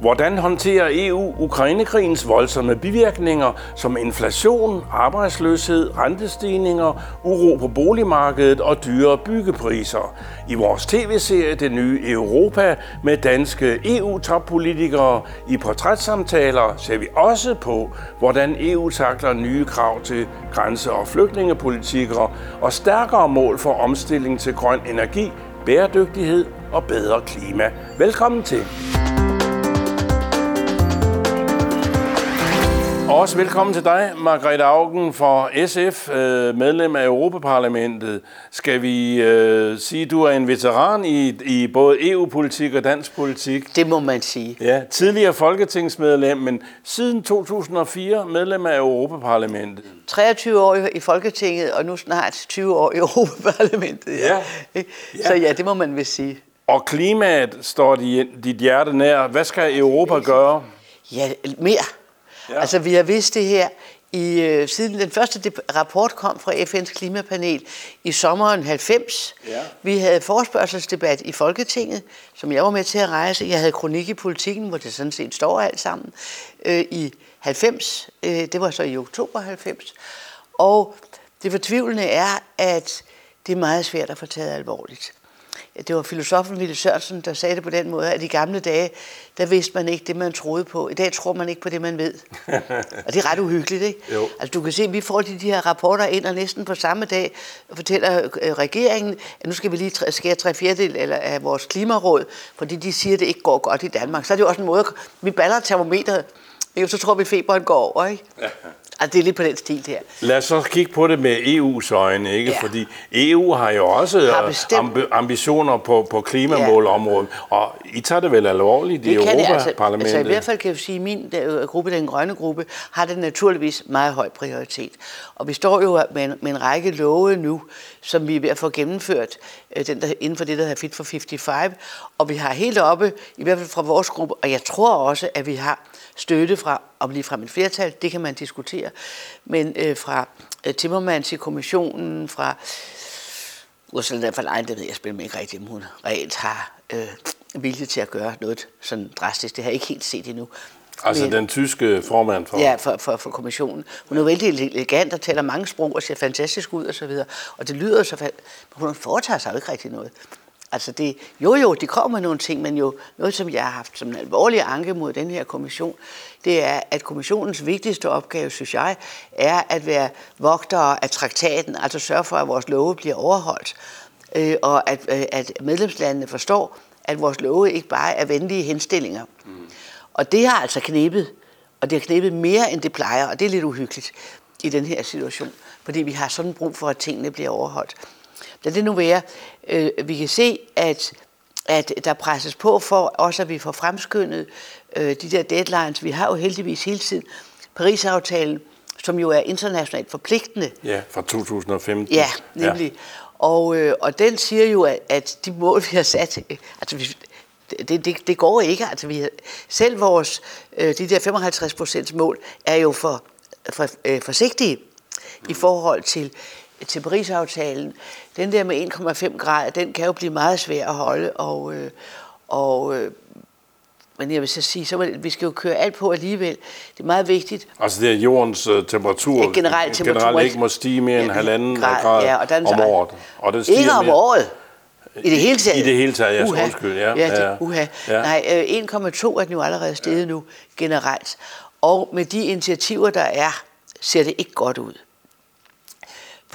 Hvordan håndterer EU Ukrainekrigens voldsomme bivirkninger som inflation, arbejdsløshed, rentestigninger, uro på boligmarkedet og dyre byggepriser? I vores tv-serie Det nye Europa med danske EU-toppolitikere i portrætsamtaler ser vi også på, hvordan EU takler nye krav til grænse- og flygtningepolitikker og stærkere mål for omstilling til grøn energi, bæredygtighed og bedre klima. Velkommen til. Også velkommen til dig, Margrethe Augen for SF, øh, medlem af Europaparlamentet. Skal vi øh, sige, at du er en veteran i, i både EU-politik og dansk politik? Det må man sige. Ja, tidligere folketingsmedlem, men siden 2004 medlem af Europaparlamentet. 23 år i Folketinget, og nu snart 20 år i Europaparlamentet. Ja. ja. Så ja, det må man vil sige. Og klimaet står dit hjerte nær. Hvad skal Europa gøre? Ja, mere. Ja. Altså, vi har vidst det her i, øh, siden den første rapport kom fra FN's klimapanel i sommeren 90. Ja. Vi havde forspørgselsdebat i Folketinget, som jeg var med til at rejse. Jeg havde kronik i politikken, hvor det sådan set står alt sammen, øh, i 90. Øh, det var så i oktober 90. Og det fortvivlende er, at det er meget svært at få taget alvorligt det var filosofen Ville Sørensen, der sagde det på den måde, at i gamle dage, der vidste man ikke det, man troede på. I dag tror man ikke på det, man ved. og det er ret uhyggeligt, ikke? Jo. Altså, du kan se, at vi får de, de her rapporter ind, og næsten på samme dag fortæller øh, regeringen, at nu skal vi lige skære tre fjerdedel eller af vores klimaråd, fordi de siger, at det ikke går godt i Danmark. Så er det jo også en måde, vi baller termometeret, så tror vi, at feberen går over, ikke? Ja. Altså, det er lidt på den stil her. Lad os så kigge på det med EU's øjne, ikke? Ja. Fordi EU har jo også har ambi- ambitioner på, på klimamålområdet, ja. og I tager det vel alvorligt det i Europaparlamentet? Altså, altså, i hvert fald kan jeg sige, at min gruppe, den grønne gruppe, har det naturligvis meget høj prioritet. Og vi står jo med en, med en række love nu, som vi er ved at få gennemført, øh, den der, inden for det, der hedder Fit for 55. Og vi har helt oppe, i hvert fald fra vores gruppe, og jeg tror også, at vi har støtte fra, om lige fra et flertal, det kan man diskutere, men øh, fra øh, Timmermans i kommissionen, fra Ursula von Leyen, det ved jeg spiller mig ikke rigtigt, om hun reelt har øh, vilje til at gøre noget sådan drastisk. Det har jeg ikke helt set endnu. Altså men, den tyske formand for... Ja, for, for, for kommissionen. Hun er vældig elegant og taler mange sprog og ser fantastisk ud og så videre. Og det lyder så... Men hun foretager sig jo ikke rigtig noget. Altså det, jo jo, det kommer nogle ting, men jo noget, som jeg har haft som en alvorlig anke mod den her kommission, det er, at kommissionens vigtigste opgave, synes jeg, er at være vogtere af traktaten, altså sørge for, at vores love bliver overholdt, øh, og at, øh, at medlemslandene forstår, at vores love ikke bare er venlige henstillinger. Mm. Og det har altså knebet, og det har knebet mere, end det plejer, og det er lidt uhyggeligt i den her situation, fordi vi har sådan brug for, at tingene bliver overholdt. Lad det nu være. Øh, vi kan se, at, at der presses på for også, at vi får fremskyndet øh, de der deadlines. Vi har jo heldigvis hele tiden Paris-aftalen, som jo er internationalt forpligtende. Ja, fra 2015. Ja, nemlig. Ja. Og, øh, og den siger jo, at, at de mål, vi har sat, øh, altså vi, det, det, det går ikke. Altså, vi, selv vores, øh, de der 55 procents mål er jo for, for øh, forsigtige i forhold til til Paris-aftalen, den der med 1,5 grader, den kan jo blive meget svær at holde, og, øh, og øh, men jeg vil så sige, så vi skal jo køre alt på alligevel. Det er meget vigtigt. Altså det er jordens uh, temperatur, ja, generelt, temperatur generelt ikke må stige mere end halvanden grad, grad ja, og den, om året. Og den stiger ikke om mere. året. I det hele taget? I det hele taget, ja, uha. undskyld. Ja, ja, det. Uha. Ja. Nej, 1,2 er den jo allerede steget ja. nu generelt. Og med de initiativer, der er, ser det ikke godt ud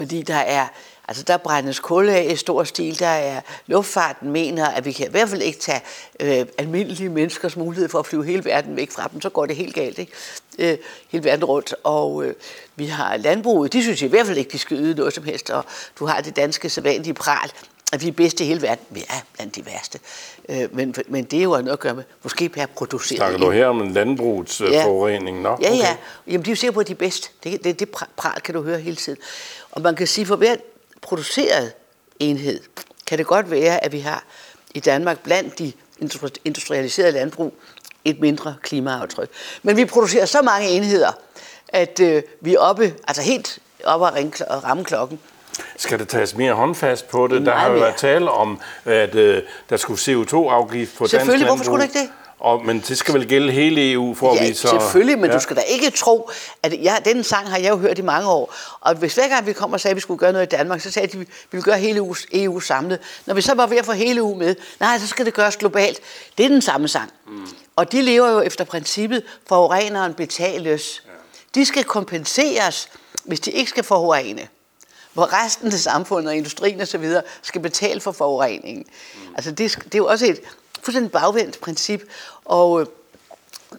fordi der er, altså der brændes kul af i stor stil, der er luftfarten mener, at vi kan i hvert fald ikke tage øh, almindelige menneskers mulighed for at flyve hele verden væk fra dem, så går det helt galt, ikke? Øh, hele verden rundt, og øh, vi har landbruget, de synes i hvert fald ikke, de skal yde noget som helst, og du har det danske sædvanlige pral, at vi er bedst i hele verden. Vi er blandt de værste. Øh, men, men det er jo noget at gøre med, måske per produceret. Snakker du her om en landbrugsforurening? Ja. Nå, okay. ja, ja. Jamen, de er jo sikker på, at de er bedst. Det, det, det pral kan du høre hele tiden. Og man kan sige, for hver produceret enhed, kan det godt være, at vi har i Danmark blandt de industrialiserede landbrug et mindre klimaaftryk. Men vi producerer så mange enheder, at øh, vi er oppe, altså helt oppe at ramme klokken. Skal det tages mere håndfast på det? Der har jo været tale om, at øh, der skulle CO2-afgift på dansk Selvfølgelig, hvorfor skulle det ikke det? Og, men det skal vel gælde hele EU, for ja, vi så... selvfølgelig, men ja. du skal da ikke tro, at jeg, den sang har jeg jo hørt i mange år. Og hvis hver gang vi kom og sagde, at vi skulle gøre noget i Danmark, så sagde de, at vi ville gøre hele EU, EU samlet. Når vi så var ved at få hele EU med, nej, så skal det gøres globalt. Det er den samme sang. Mm. Og de lever jo efter princippet, forureneren betales. Ja. De skal kompenseres, hvis de ikke skal forurene hvor resten af samfundet og industrien osv. skal betale for forureningen. Mm. Altså det, det er jo også et fuldstændig bagvendt princip, og øh,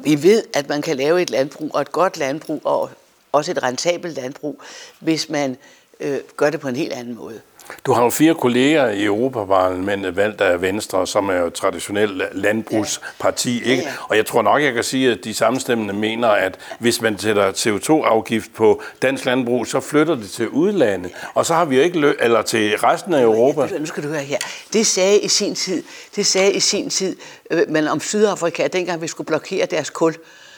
vi ved, at man kan lave et landbrug, og et godt landbrug, og også et rentabelt landbrug, hvis man øh, gør det på en helt anden måde. Du har jo fire kolleger i Europaparlamentet valgt af Venstre, som er jo et traditionelt landbrugsparti, ikke? Ja, ja. Og jeg tror nok, jeg kan sige, at de samstemmende mener, at hvis man sætter CO2-afgift på dansk landbrug, så flytter det til udlandet. Og så har vi jo ikke lø- eller til resten af Europa. Nu skal du høre her. Det sagde i sin tid, det sagde i sin tid, øh, men om Sydafrika, dengang vi skulle blokere deres kul,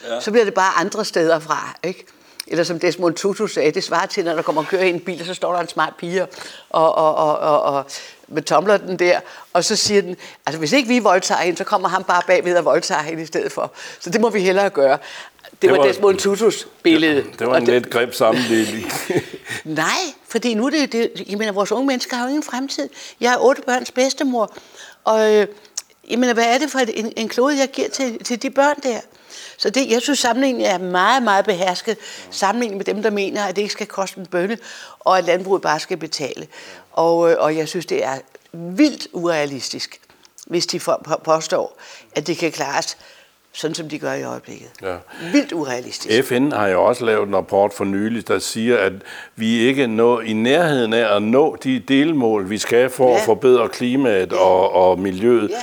ja. så bliver det bare andre steder fra, ikke? Eller som Desmond Tutu sagde, det svarer til, når der kommer og kører en bil, og så står der en smart pige og, og, og, og, og med tomler den der, og så siger den, altså hvis ikke vi voldtager hende, så kommer han bare bagved og voldtager hende i stedet for. Så det må vi hellere gøre. Det, det var, var Desmond Tutus billede. Det, det var en lidt greb sammenligning. Nej, fordi nu er det, det, jeg mener, vores unge mennesker har jo ingen fremtid. Jeg er otte børns bedstemor, og øh, jeg mener, hvad er det for en, en klode, jeg giver til, til de børn der? Så det, jeg synes, sammenligningen er meget, meget behersket. Sammenligningen med dem, der mener, at det ikke skal koste en bønne, og at landbruget bare skal betale. Og, øh, og jeg synes, det er vildt urealistisk, hvis de påstår, at det kan klares sådan som de gør i øjeblikket. Ja. Vildt urealistisk. FN har jo også lavet en rapport for nylig, der siger, at vi ikke når i nærheden af at nå de delmål, vi skal for ja. at forbedre klimaet ja. og, og miljøet. Ja.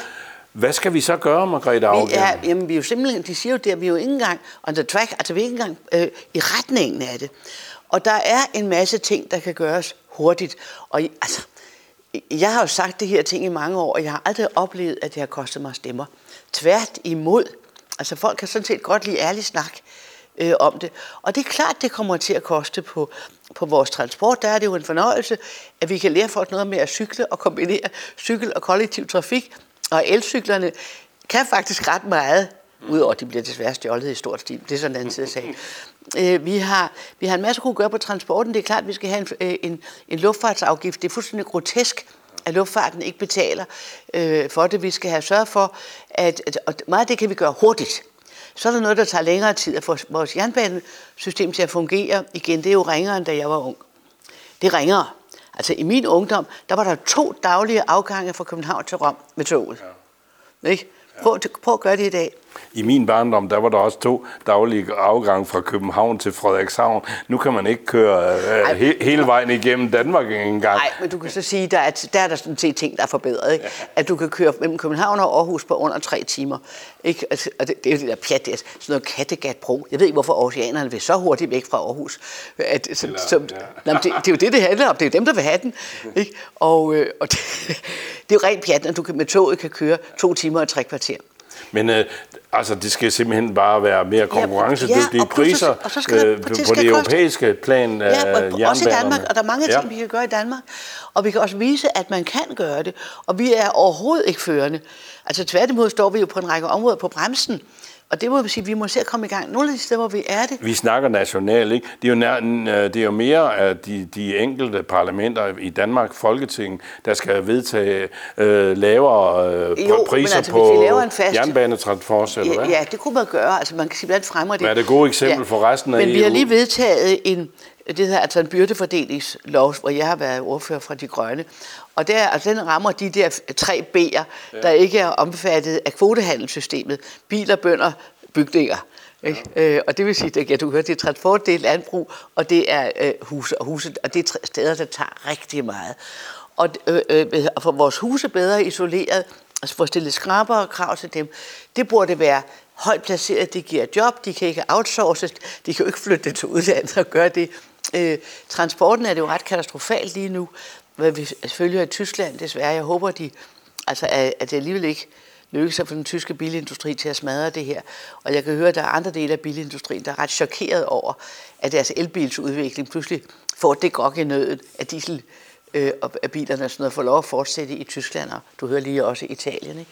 Hvad skal vi så gøre, Margrethe Augen? Vi er, jamen, vi er jo simpelthen, de siger jo det, at vi er jo ikke engang on the track, altså vi er ikke engang øh, i retningen af det. Og der er en masse ting, der kan gøres hurtigt. Og altså, jeg har jo sagt det her ting i mange år, og jeg har aldrig oplevet, at det har kostet mig stemmer. Tvært imod. Altså folk kan sådan set godt lide ærlig snak øh, om det. Og det er klart, det kommer til at koste på, på vores transport. Der er det jo en fornøjelse, at vi kan lære folk noget med at cykle og kombinere cykel og kollektiv trafik og elcyklerne kan faktisk ret meget, udover at de bliver desværre stjålet i stort stil. Det er sådan en anden side af sagen. Øh, vi, har, vi har en masse at kunne gøre på transporten. Det er klart, at vi skal have en, øh, en, en luftfartsafgift. Det er fuldstændig grotesk, at luftfarten ikke betaler øh, for det. Vi skal have sørget for, at, at og meget af det kan vi gøre hurtigt. Så er der noget, der tager længere tid at få vores jernbanesystem til at fungere. Igen, det er jo ringere, end da jeg var ung. Det ringer. ringere. Altså i min ungdom, der var der to daglige afgange fra København til Rom med toget. Ja. Ikke? Prøv, prøv at gøre det i dag. I min barndom, der var der også to daglige afgange fra København til Frederikshavn. Nu kan man ikke køre uh, he, hele vejen igennem Danmark engang. Nej, men du kan så sige, der er, der er der sådan set ting, der er forbedret. Ikke? Ja. At du kan køre mellem København og Aarhus på under tre timer. Ikke? Altså, og det, det, er jo det der pjat, det er sådan noget Kattegat Bro. Jeg ved ikke, hvorfor oceanerne vil så hurtigt væk fra Aarhus. At, som, Eller, som, ja. nej, det, det, er jo det, det handler om. Det er jo dem, der vil have den. Ikke? Og, øh, og det, det er jo rent pjat, at du kan, med toget kan køre to timer og tre kvarter. Men øh, altså, det skal simpelthen bare være mere konkurrencedygtige ja, ja, priser og så skal øh, på, det, på det europæiske plan ja, og, også i Danmark, og der er mange ting, ja. vi kan gøre i Danmark. Og vi kan også vise, at man kan gøre det. Og vi er overhovedet ikke førende. Altså tværtimod står vi jo på en række områder på bremsen. Og det må vi sige, vi må se at komme i gang. Nogle af de steder, hvor vi er det. Vi snakker nationalt, ikke? Det er jo, nær, det er jo mere af de, de enkelte parlamenter i Danmark, Folketing, der skal vedtage øh, lavere øh, jo, priser altså, på fast... jernbanetransport, eller hvad? Ja, det kunne man gøre. Altså, man kan sige blandt fremmer det. Hvad er det gode eksempel ja. for resten af Men EU? vi har lige vedtaget en, det hedder altså en byrdefordelingslov, hvor jeg har været ordfører fra De Grønne. Og der, altså den rammer de der tre B'er, ja. der ikke er omfattet af kvotehandelssystemet. Biler, bønder, bygninger. Ja. Øh, og det vil sige, at ja, du hører, det er transport, det er landbrug, og det er øh, huse, og huse, og det er steder, der tager rigtig meget. Og øh, øh, for vores huse bedre isoleret, altså få stillet skrabere krav til dem, det burde være højt placeret, det giver job, de kan ikke outsources, de kan jo ikke flytte det til udlandet og gøre det. Øh, transporten er det jo ret katastrofalt lige nu, hvad vi følger i Tyskland desværre. Jeg håber, de, altså, at, det alligevel ikke lykkes at få den tyske bilindustri til at smadre det her. Og jeg kan høre, at der er andre dele af bilindustrien, der er ret chokeret over, at deres elbilsudvikling pludselig får det godt i nødet, at diesel øh, og at bilerne og sådan noget får lov at fortsætte i Tyskland, og du hører lige også i Italien. Ikke?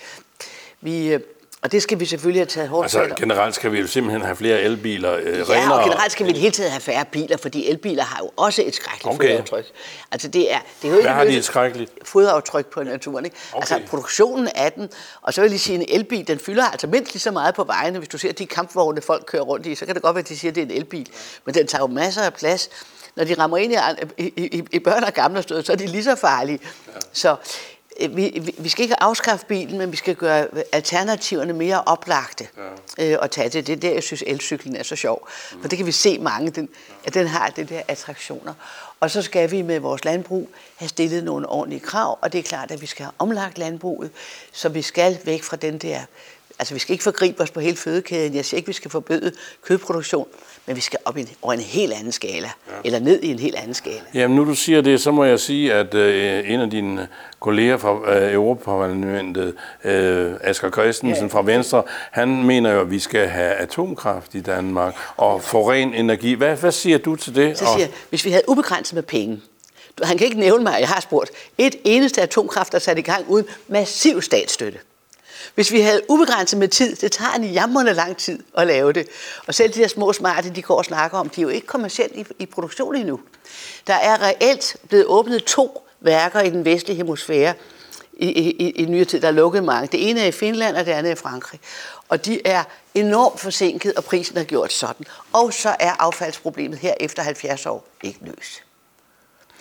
Vi, øh, og det skal vi selvfølgelig have taget hårdt Altså fat om. generelt skal vi jo simpelthen have flere elbiler, øh, Ja, renere. og generelt skal vi i det hele taget have færre biler, fordi elbiler har jo også et skrækkeligt Okay. fodaftryk. Altså det er, det er jo ikke Hvad har de et skrækkeligt? fodaftryk på naturen. Ikke? Okay. Altså produktionen af den, og så vil jeg lige sige, en elbil, den fylder altså mindst lige så meget på vejene. Hvis du ser de kampvogne, folk kører rundt i, så kan det godt være, at de siger, at det er en elbil. Men den tager jo masser af plads. Når de rammer ind i, i, i, i børn og gamle stød, så er de lige så farlige. Ja. Så vi, vi- vi skal ikke afskaffe bilen, men vi skal gøre alternativerne mere oplagte ja. øh, og tage det. Det er der, jeg synes, elcyklen er så sjov. For det kan vi se mange, den, at den har det der attraktioner. Og så skal vi med vores landbrug have stillet nogle ordentlige krav, og det er klart, at vi skal have omlagt landbruget, så vi skal væk fra den der... Altså, vi skal ikke forgribe os på hele fødekæden. Jeg siger ikke, vi skal forbyde kødproduktion, men vi skal op i en, over en helt anden skala, ja. eller ned i en helt anden skala. Jamen nu du siger det, så må jeg sige, at øh, en af dine kolleger fra øh, Europaparlamentet, øh, Asger Christensen Ja. fra Venstre, han mener jo, at vi skal have atomkraft i Danmark og få ren energi. Hvad, hvad siger du til det? Så siger jeg, hvis vi havde ubegrænset med penge, han kan ikke nævne mig, jeg har spurgt, et eneste atomkraft, der er sat i gang uden massiv statsstøtte. Hvis vi havde ubegrænset med tid, det tager en jammerende lang tid at lave det. Og selv de der små smarte, de går og snakker om, de er jo ikke kommercielt i, i produktion endnu. Der er reelt blevet åbnet to værker i den vestlige hemisfære i, i, i, i nyere tid. Der er lukket mange. Det ene er i Finland, og det andet er i Frankrig. Og de er enormt forsinket, og prisen er gjort sådan. Og så er affaldsproblemet her efter 70 år ikke løst.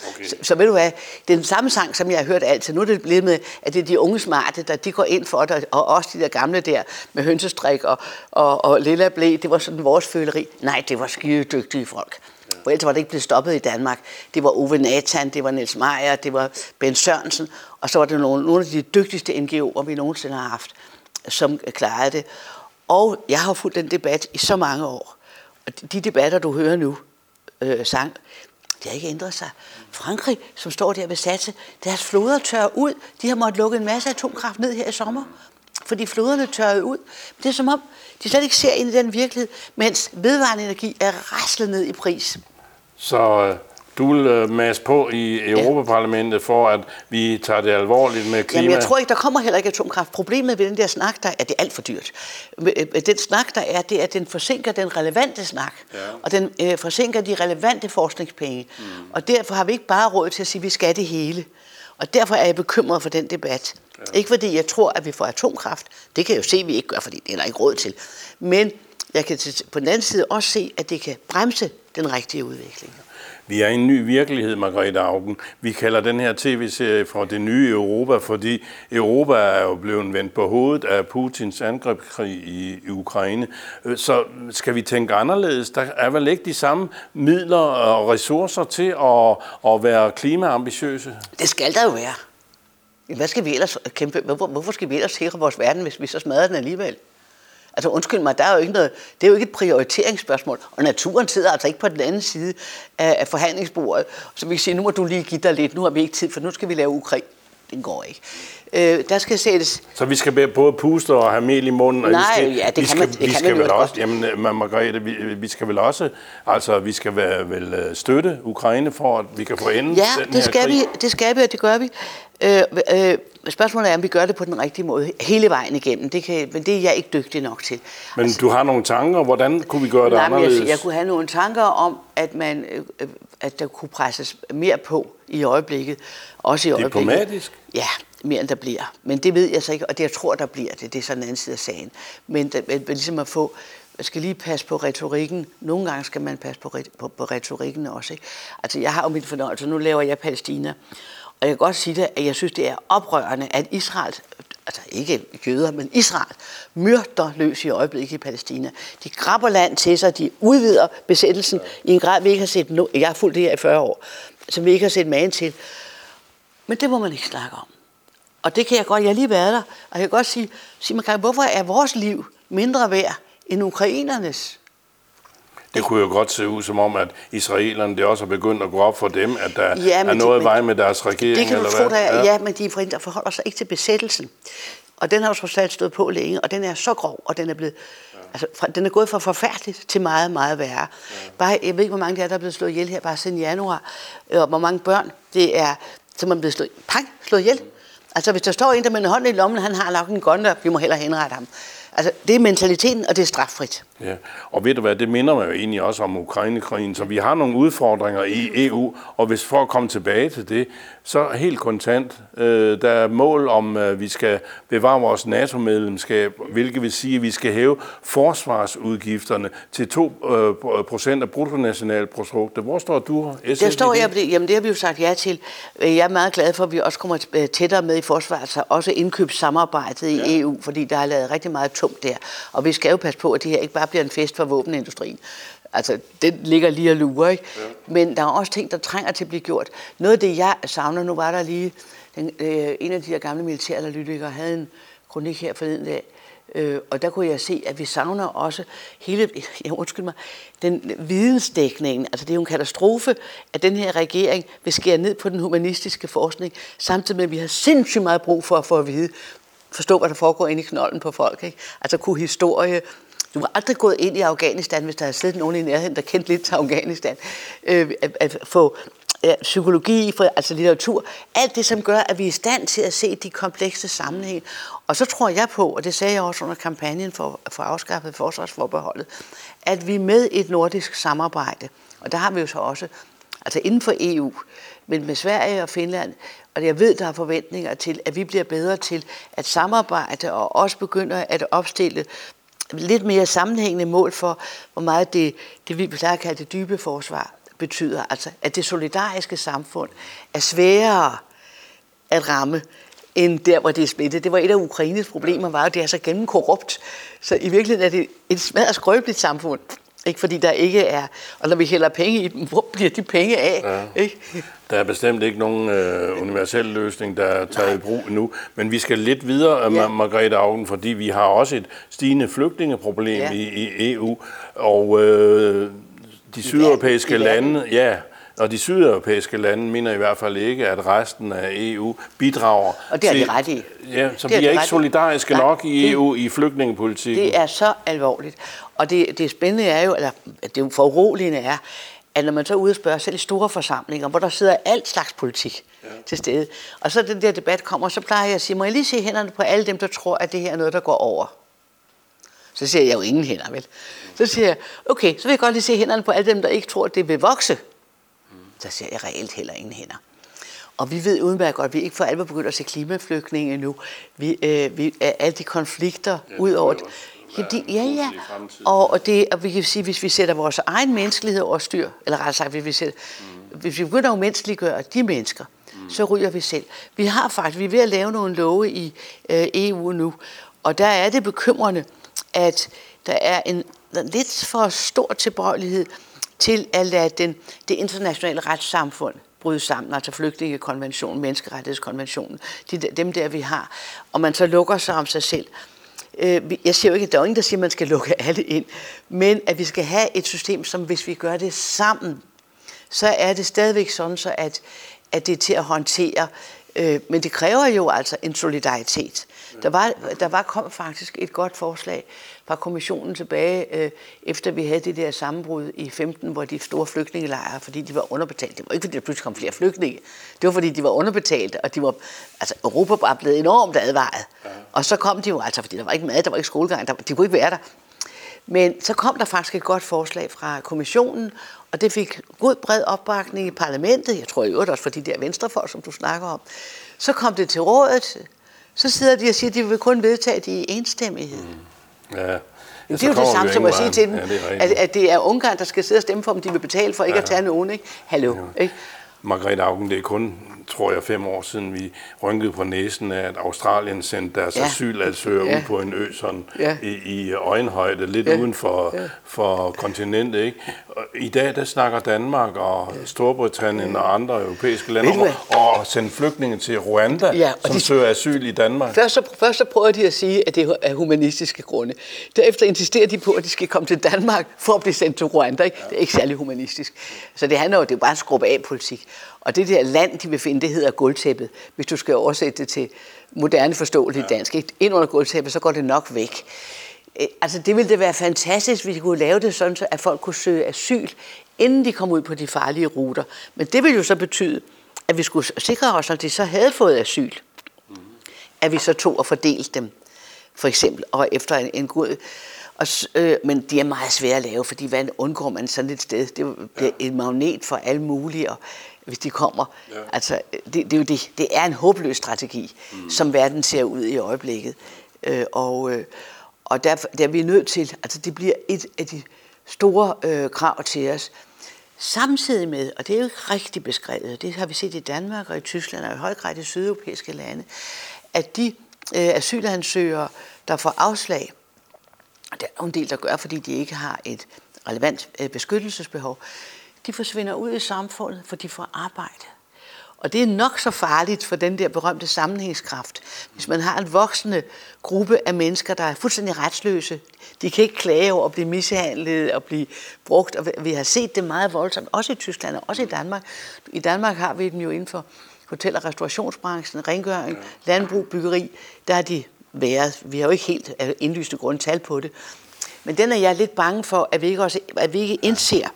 Okay. Så, så ved du hvad, det er den samme sang, som jeg har hørt altid. Nu er det blevet med, at det er de unge smarte, der de går ind for det, og også de der gamle der med hønsestrik og, og, og lilla blæ, det var sådan vores føleri. Nej, det var skide dygtige folk. Ja. For ellers var det ikke blevet stoppet i Danmark. Det var Ove Nathan, det var Niels Meyer, det var Ben Sørensen, og så var det nogle, nogle af de dygtigste NGO'er, vi nogensinde har haft, som klarede det. Og jeg har fulgt den debat i så mange år. Og de- de debatter, du hører nu, øh, sang, det har ikke ændret sig. Frankrig, som står der ved satse, deres floder tørrer ud. De har måttet lukke en masse atomkraft ned her i sommer, fordi floderne tørrede ud. Men det er som om, de slet ikke ser ind i den virkelighed, mens vedvarende energi er raslet ned i pris. Så øh, du vil øh, masse på i Europaparlamentet for, at vi tager det alvorligt med klima. Jamen, jeg tror ikke, der kommer heller ikke atomkraft. Problemet ved den der snak, der er, det er alt for dyrt. Øh, Den snak, der er, det er, at den forsinker den relevante snak. Ja. Og den øh, forsinker de relevante forskningspenge. Mm. Og derfor har vi ikke bare råd til at sige, at vi skal det hele. Og derfor er jeg bekymret for den debat. Ja. Ikke fordi jeg tror, at vi får atomkraft. Det kan jeg jo se, at vi ikke gør, fordi det er der ikke råd til. Men jeg kan på den anden side også se, at det kan bremse den rigtige udvikling. Vi er i en ny virkelighed, Margrethe Augen. Vi kalder den her tv-serie for det nye Europa, fordi Europa er jo blevet vendt på hovedet af Putins angrebskrig i, i Ukraine. Øh, Så skal vi tænke anderledes? Der er vel ikke de samme midler og ressourcer til at, at være klimaambitiøse? Det skal der jo være. Hvad skal vi ellers kæmpe? Hvorfor skal vi ellers sikre vores verden, hvis vi så smadrer den alligevel? Altså undskyld mig, der er jo ikke noget, det er jo ikke et prioriteringsspørgsmål, og naturen sidder altså ikke på den anden side af, af forhandlingsbordet, så vi kan sige, nu må du lige give dig lidt, nu har vi ikke tid, for nu skal vi lave Ukraine. Det går ikke. Øh, der skal sættes, Så vi skal både puste og have mel i munden? Og Nej, vi skal, ja, det vi kan skal, man- det vi kan skal man vel også, jamen, øh, Margrethe, vi, vi skal vel også, altså vi skal vel, vel øh, støtte Ukraine for, at vi kan få enden ja, den her det skal, krig. vi, det skal vi, og det gør vi. Øh, øh, spørgsmålet er, om vi gør det på den rigtige måde hele vejen igennem. Det kan, men det er jeg ikke dygtig nok til. Men du har nogle tanker, hvordan kunne vi gøre det Nej, anderledes? jeg, jeg kunne have nogle tanker om, at, man, øh, at der kunne presses mere på i øjeblikket. Også i øjeblikket. Diplomatisk? Ja, mere end der bliver. Men det ved jeg så ikke, og det jeg tror, der bliver det. Det er sådan en anden side af sagen. Men, der, men ligesom at få, man skal lige passe på retorikken. Nogle gange skal man passe på, på, på retorikken også. Ikke? Altså, jeg har jo min fornøjelse. Nu laver jeg Palæstina. Og jeg kan godt sige det, at jeg synes, det er oprørende, at Israel, altså ikke jøder, men Israel, myrder løs i øjeblikket i Palæstina. De grabber land til sig, de udvider besættelsen i en grad, vi ikke har set, nu. jeg har fulgt det her i 40 år, som vi ikke har set magen til. Men det må man ikke snakke om. Og det kan jeg godt, jeg har lige været der, og jeg kan godt sige, sige man, hvorfor er vores liv mindre værd end ukrainernes? Det kunne jo godt se ud som om, at israelerne det også er begyndt at gå op for dem, at der Ja, er det- noget men- vej med deres regering. Det kan du eller tro, hvad? der er, ja, men de forhindrer- forholder sig ikke til besættelsen. Og den har jo trods alt stået på længe, og den er så grov, og den er blevet... Altså, fra, den er gået fra forfærdeligt til meget, meget værre. Bare, jeg ved ikke, hvor mange der er, der er blevet slået ihjel her bare siden januar. Øh, Og hvor mange børn det er, som er blevet slået, pang, slået ihjel. Altså, hvis der står en, der med en hånd i lommen, han har nok en gun, vi må heller henrette ham. Altså, det er mentaliteten, og det er straffrit. Ja, og ved du hvad, det minder mig jo egentlig også om Ukrainekrigen, så vi har nogle udfordringer i EU, og hvis for at komme tilbage til det, så helt kontant, øh, der er mål om, at vi skal bevare vores NATO-medlemskab, hvilket vil sige, at vi skal hæve forsvarsudgifterne til 2 øh, procent af bruttonationalproduktet. Hvor står du? SF der står jeg, jamen det har vi jo sagt ja til. Jeg er meget glad for, at vi også kommer tættere med i forsvaret, så også indkøbssamarbejdet i ja. EU, fordi der er lavet rigtig meget tungt der. Og vi skal jo passe på, at det her ikke bare bliver en fest for våbenindustrien. Altså, den ligger lige og lurer, ikke? Ja. Men der er også ting, der trænger til at blive gjort. Noget af det, jeg savner, nu var der lige, den, øh, en af de her gamle militæranalytikere havde en kronik her forleden dag, øh, og der kunne jeg se, at vi savner også hele, jeg undskyld mig, den vidensdækningen. Altså, det er jo en katastrofe, at den her regering vil skære ned på den humanistiske forskning, samtidig med, at vi har sindssygt meget brug for at få at vide, forstå, hvad der foregår inde i knolden på folk. Ikke? Altså kunne historie, du var aldrig gået ind i Afghanistan, hvis der havde siddet nogen i nærheden, der kendte lidt til Afghanistan. Øh, at, at få ja, psykologi, for, altså litteratur, alt det, som gør, at vi er i stand til at se de komplekse sammenhænge. Og så tror jeg på, og det sagde jeg også under kampagnen for, for afskaffet forsvarsforbeholdet, at vi med et nordisk samarbejde, og der har vi jo så også, altså inden for EU, men med Sverige og Finland, og jeg ved, der er forventninger til, at vi bliver bedre til at samarbejde og også begynder at opstille lidt mere sammenhængende mål for, hvor meget det, det vi plejer at kalde det dybe forsvar betyder. Altså, at det solidariske samfund er sværere at ramme, end der, hvor det er splittet. Det var et af Ukraines problemer, var, at det er så gennemkorrupt. Så i virkeligheden er det et smadret skrøbeligt samfund. Ikke fordi der ikke er, og når vi hælder penge i dem, hvor bliver de penge af? Ja. Ikke? Der er bestemt ikke nogen øh, universel løsning, der er taget i brug nu, men vi skal lidt videre, ja. Margrethe Augen, fordi vi har også et stigende flygtningeproblem ja. i, i EU, og øh, de sydeuropæiske lande, ja, og de sydeuropæiske lande mener i hvert fald ikke, at resten af EU bidrager Og det er til, de ret i. Ja, så det vi er, er ikke solidariske Nej, nok i EU det, i flygtningepolitikken. Det er så alvorligt. Og det, det spændende er jo, eller det foruroligende er, at når man så er spørger selv i store forsamlinger, hvor der sidder alt slags politik ja. til stede, og så den der debat kommer, så plejer jeg at sige, må jeg lige se hænderne på alle dem, der tror, at det her er noget, der går over? Så siger jeg jo ingen hænder, vel? Så siger jeg, okay, så vil jeg godt lige se hænderne på alle dem, der ikke tror, at det vil vokse. Så siger jeg reelt heller ingen hænder. Og vi ved udmærket godt, at vi ikke for alvor begynder at se klimaflygtninge nu. Vi, øh, vi, alle de konflikter ja, ud over... Ja, de, ja, ja. Og, og, det, og vi kan sige, hvis vi sætter vores egen menneskelighed over styr, eller rettere sagt, hvis vi, sætter, mm. hvis vi begynder at umenneskeliggøre de mennesker, mm. så ryger vi selv. Vi har faktisk, vi er ved at lave nogle love i øh, EU nu, og der er det bekymrende, at der er en lidt for stor tilbøjelighed til at lade den, det internationale retssamfund bryde sammen, altså flygtningekonventionen, menneskerettighedskonventionen, de, dem der vi har, og man så lukker sig om sig selv. Øh, jeg siger jo ikke, at der er ingen, der siger, at man skal lukke alle ind, men at vi skal have et system, som hvis vi gør det sammen, så er det stadigvæk sådan, så at, at det er til at håndtere. Øh, men det kræver jo altså en solidaritet. Der var, der var kom faktisk et godt forslag fra kommissionen tilbage, øh, efter vi havde det der sammenbrud i 15, hvor de store flygtningelejre, fordi de var underbetalt. Det var ikke, fordi der pludselig kom flere flygtninge. Det var, fordi de var underbetalt, og de var, altså, Europa var blevet enormt advaret. Ja. Og så kom de jo, altså, fordi der var ikke mad, der var ikke skolegang, der, de kunne ikke være der. Men så kom der faktisk et godt forslag fra kommissionen, og det fik god bred opbakning i parlamentet. Jeg tror i øvrigt også for de der venstrefolk, som du snakker om. Så kom det til rådet, så sidder de og siger, at de vil kun vedtage det i enstemmighed. Mm. Ja. Det er jo det samme som at sige til dem, ja, det at, at det er Ungarn, der skal sidde og stemme for, om de vil betale for ikke ja. at tage nogen. Ikke? Hallo. Ja. Ikke? Margrethe Augen, det er kun, tror jeg, fem år siden, vi rynkede på næsen af, at Australien sendte deres ja. asylansøgere ja. ud på en ø sådan ja. i, i øjenhøjde, lidt ja. uden for, ja. for kontinentet. Ikke? Og I dag, der snakker Danmark og ja. Storbritannien ja. og andre europæiske lande om at sende flygtninge til Rwanda, ja, som de, søger asyl i Danmark. Først så, først så prøver de at sige, at det er humanistiske grunde. Derefter insisterer de på, at de skal komme til Danmark for at blive sendt til Rwanda. Ikke? Det er ikke særlig humanistisk. Så det handler jo, det er bare en skrub af politik. Og det der land, de vil finde, det hedder gulvtæppet. Hvis du skal oversætte det til moderne forståelse ja. dansk. Ind under gulvtæppet, så går det nok væk. Øh, altså det ville det være fantastisk, hvis vi kunne lave det sådan, at folk kunne søge asyl, inden de kom ud på de farlige ruter. Men det ville jo så betyde, at vi skulle sikre os, at de så havde fået asyl, mm. at vi så tog og fordelte dem. for eksempel, og efter en, en god... Og, øh, men de er meget svære at lave, fordi hvad undgår man sådan et sted? Det bliver ja. en magnet for alle mulige, og hvis de kommer. Ja. Altså, det, det, er jo det. det er en håbløs strategi, mm. som verden ser ud i øjeblikket. Øh, og øh, og der, der er vi nødt til, altså det bliver et af de store øh, krav til os, Samtidig med, og det er jo ikke rigtig beskrevet, det har vi set i Danmark og i Tyskland og i høj grad i sydeuropæiske lande, at de øh, asylansøgere, der får afslag, og der er en del, der gør, fordi de ikke har et relevant øh, beskyttelsesbehov, de forsvinder ud i samfundet, for de får arbejde. Og det er nok så farligt for den der berømte sammenhængskraft, hvis man har en voksende gruppe af mennesker, der er fuldstændig retsløse. De kan ikke klage over at blive mishandlet og blive brugt, og vi har set det meget voldsomt, også i Tyskland og også i Danmark. I Danmark har vi den jo inden for hotel- og restaurationsbranchen, rengøring, landbrug, byggeri. Der er de været. Vi har jo ikke helt indlyste grundtal på det. Men den er jeg lidt bange for, at vi ikke, også, at vi ikke indser,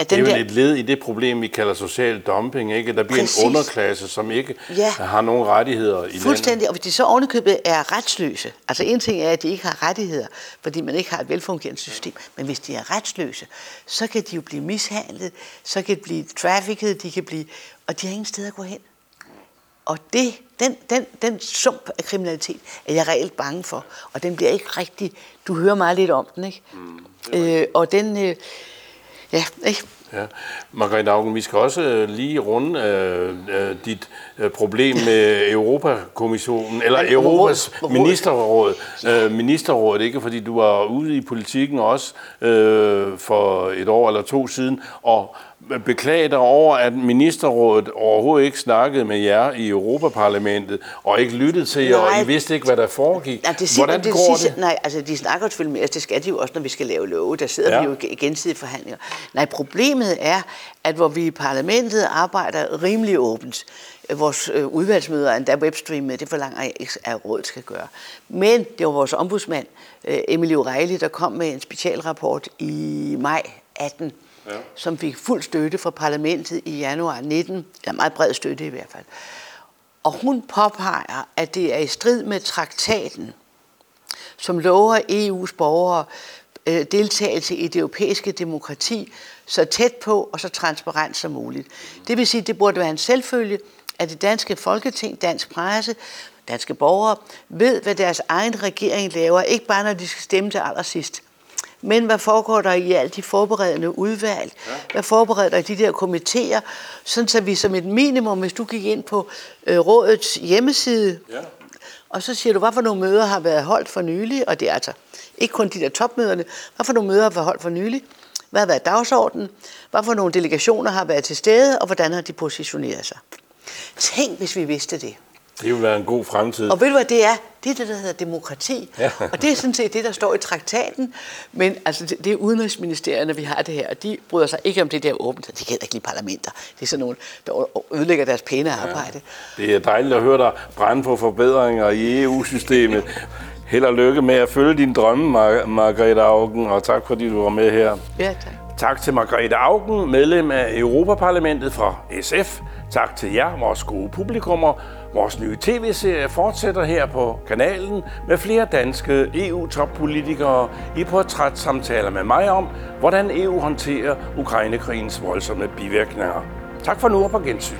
at den det er jo der... et led i det problem, vi kalder social dumping, ikke? Der bliver Præcis. en underklasse, som ikke ja. har nogen rettigheder i Fuldstændig, landet. og hvis de så ovenikøbet er retsløse, altså en ting er, at de ikke har rettigheder, fordi man ikke har et velfungerende system, men hvis de er retsløse, så kan de jo blive mishandlet, så kan de blive trafficket, de kan blive, og de har ingen sted at gå hen. Og det, den, den, den sump af kriminalitet er jeg reelt bange for, og den bliver ikke rigtig, du hører meget lidt om den, ikke? Mm, øh, og den, øh, Ja, ikke? Ja. Margrethe Augen, vi skal også øh, lige runde øh, øh, dit øh, problem med Europakommissionen, eller Europas ministerråd. Øh, ministerråd, ikke fordi du var ude i politikken også øh, for et år eller to siden, og beklage dig over, at ministerrådet overhovedet ikke snakkede med jer i Europaparlamentet, og ikke lyttede til jer, nej. og I vidste ikke, hvad der foregik. Nej, det siger, Hvordan det, går det? Nej, altså de snakker selvfølgelig med os, det skal de jo også, når vi skal lave love. Der sidder ja. vi jo i gensidige forhandlinger. Nej, problemet er, at hvor vi i parlamentet arbejder rimelig åbent, vores øh, udvalgsmøder, endda webstreamet, det forlanger jeg ikke, at rådet skal gøre. Men det var vores ombudsmand, øh, Emily O'Reilly, der kom med en specialrapport i maj 18, ja. som fik fuld støtte fra parlamentet i januar 19, ja, meget bred støtte i hvert fald. Og hun påpeger, at det er i strid med traktaten, som lover EU's borgere øh, deltagelse i det europæiske demokrati så tæt på og så transparent som muligt. Det vil sige, at det burde være en selvfølge, at det danske folketing, dansk presse, danske borgere ved, hvad deres egen regering laver, ikke bare når de skal stemme til allersidst, men hvad foregår der i alle de forberedende udvalg? Ja. Hvad forbereder der i de der komitéer? Sådan så vi som et minimum, hvis du gik ind på øh, rådets hjemmeside, ja og så siger du, hvad for nogle møder har været holdt for nylig, og det er altså ikke kun de der topmøderne, hvad for nogle møder har været holdt for nylig, hvad har været dagsordenen, hvorfor nogle delegationer har været til stede, og hvordan har de positioneret sig. Tænk, hvis vi vidste det. Det vil være en god fremtid. Og ved du hvad det er? Det er det, der hedder demokrati. Ja. og det er sådan set det, der står i traktaten. Men altså, det, det er udenrigsministerierne, vi har det her, og de bryder sig ikke om det der åbent. De kan ikke lide parlamenter. Det er sådan nogle, der ødelægger deres pæne arbejde. Ja. Det er dejligt at høre dig brænde på forbedringer i EU-systemet. Held og lykke med at følge din drømme, Mar- Margrethe Augen, og tak fordi du var med her. Ja, tak. Tak til Margrethe Augen, medlem af Europaparlamentet fra SF. Tak til jer, vores gode publikummer. Vores nye tv-serie fortsætter her på kanalen med flere danske EU-toppolitikere i portrætsamtaler med mig om, hvordan EU håndterer Ukrainekrigens voldsomme bivirkninger. Tak for nu og på gensyn.